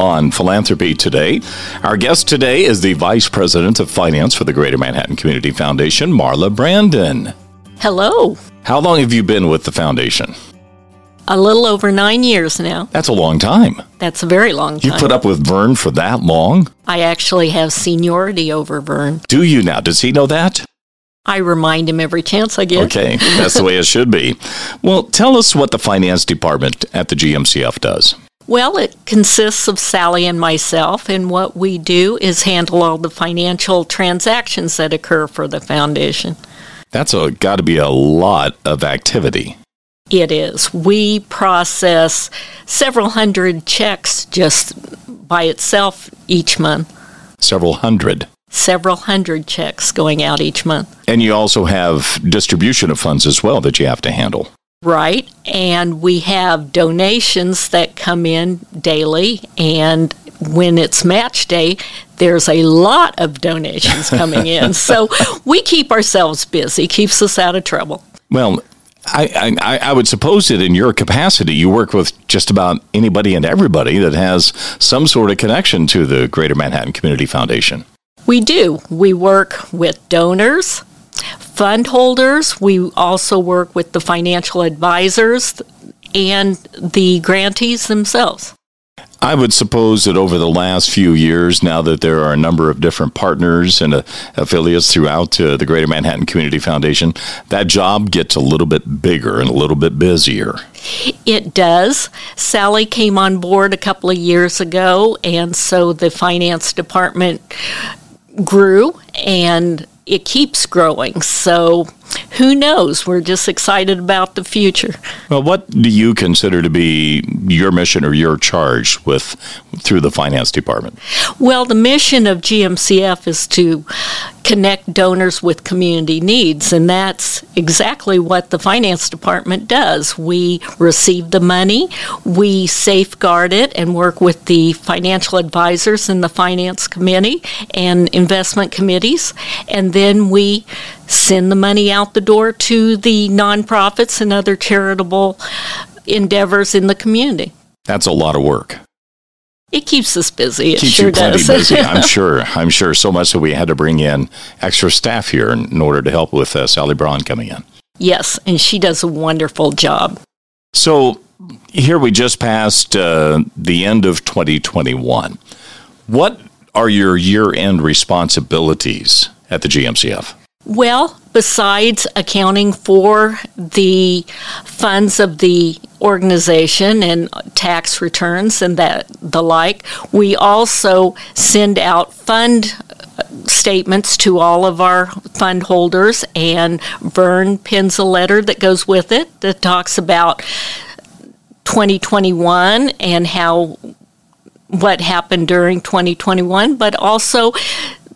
on Philanthropy Today. Our guest today is the Vice President of Finance for the Greater Manhattan Community Foundation, Marla Brandon. Hello. How long have you been with the foundation? A little over nine years now. That's a long time. That's a very long time. You put up with Vern for that long? I actually have seniority over Vern. Do you now? Does he know that? I remind him every chance I get. Okay, that's the way it should be. Well, tell us what the finance department at the GMCF does. Well, it consists of Sally and myself, and what we do is handle all the financial transactions that occur for the foundation. That's got to be a lot of activity. It is. We process several hundred checks just by itself each month. Several hundred. Several hundred checks going out each month. And you also have distribution of funds as well that you have to handle. Right. And we have donations that come in daily. And when it's match day, there's a lot of donations coming in. so we keep ourselves busy, keeps us out of trouble. Well, I, I, I, would suppose that in your capacity, you work with just about anybody and everybody that has some sort of connection to the Greater Manhattan Community Foundation. We do. We work with donors, fund holders. We also work with the financial advisors and the grantees themselves. I would suppose that over the last few years, now that there are a number of different partners and uh, affiliates throughout uh, the Greater Manhattan Community Foundation, that job gets a little bit bigger and a little bit busier. It does. Sally came on board a couple of years ago, and so the finance department grew and it keeps growing. So who knows? We're just excited about the future. Well, what do you consider to be your mission or your charge with through the finance department? Well, the mission of GMCF is to connect donors with community needs, and that's exactly what the finance department does. We receive the money, we safeguard it, and work with the financial advisors in the finance committee and investment committees, and then we send the money out the door to the nonprofits and other charitable endeavors in the community. That's a lot of work. It keeps us busy. It keeps sure you plenty does. busy. I'm sure. I'm sure so much that we had to bring in extra staff here in order to help with uh, Sally Braun coming in. Yes, and she does a wonderful job. So here we just passed uh, the end of 2021. What are your year-end responsibilities at the GMCF? Well, besides accounting for the funds of the organization and tax returns and that the like, we also send out fund uh, statements to all of our fund holders and Vern pins a letter that goes with it that talks about 2021 and how what happened during 2021, but also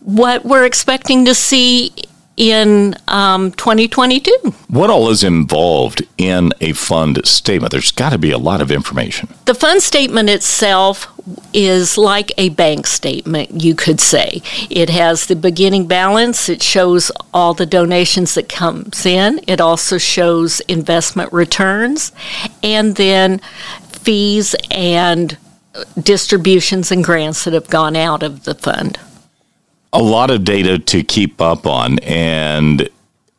what we're expecting to see in um, 2022. What all is involved in a fund statement? There's got to be a lot of information. The fund statement itself is like a bank statement, you could say. It has the beginning balance, it shows all the donations that comes in, it also shows investment returns, and then fees and distributions and grants that have gone out of the fund a lot of data to keep up on. And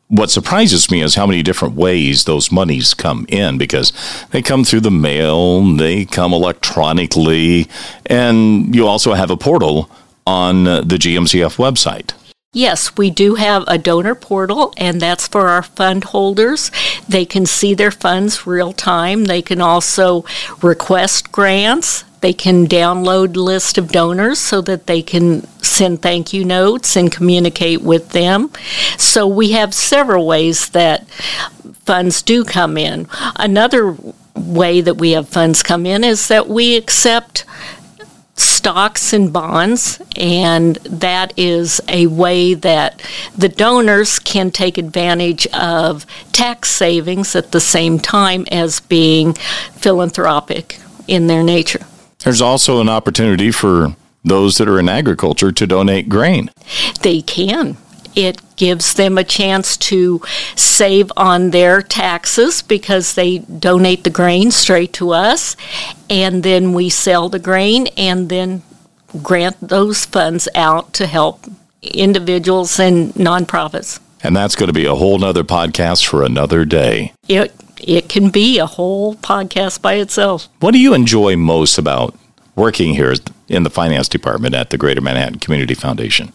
what surprises me is how many different ways those monies come in because they come through the mail, they come electronically, and you also have a portal on the GMCF website. Yes, we do have a donor portal, and that's for our fund holders. They can see their funds real time. They can also request grants. They can download list of donors so that they can send thank you notes and communicate with them. So we have several ways that funds do come in. Another way that we have funds come in is that we accept stocks and bonds, and that is a way that the donors can take advantage of tax savings at the same time as being philanthropic in their nature. There's also an opportunity for those that are in agriculture to donate grain. They can. It gives them a chance to save on their taxes because they donate the grain straight to us, and then we sell the grain and then grant those funds out to help individuals and nonprofits. And that's going to be a whole nother podcast for another day. It it can be a whole podcast by itself. What do you enjoy most about working here in the finance department at the Greater Manhattan Community Foundation?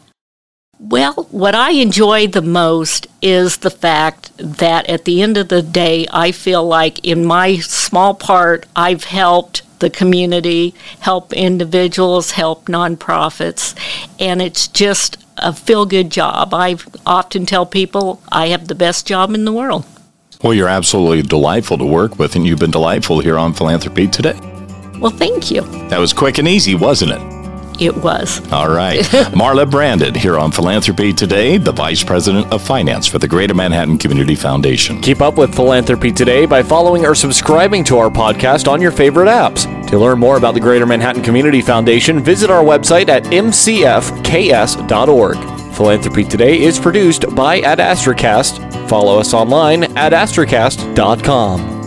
Well, what I enjoy the most is the fact that at the end of the day, I feel like in my small part, I've helped the community, help individuals, help nonprofits, and it's just a feel good job. I often tell people I have the best job in the world. Well, you're absolutely delightful to work with, and you've been delightful here on Philanthropy today. Well, thank you. That was quick and easy, wasn't it? It was. All right. Marla Brandon here on Philanthropy Today, the Vice President of Finance for the Greater Manhattan Community Foundation. Keep up with Philanthropy Today by following or subscribing to our podcast on your favorite apps. To learn more about the Greater Manhattan Community Foundation, visit our website at mcfks.org. Philanthropy Today is produced by Ad Astracast. Follow us online at astracast.com.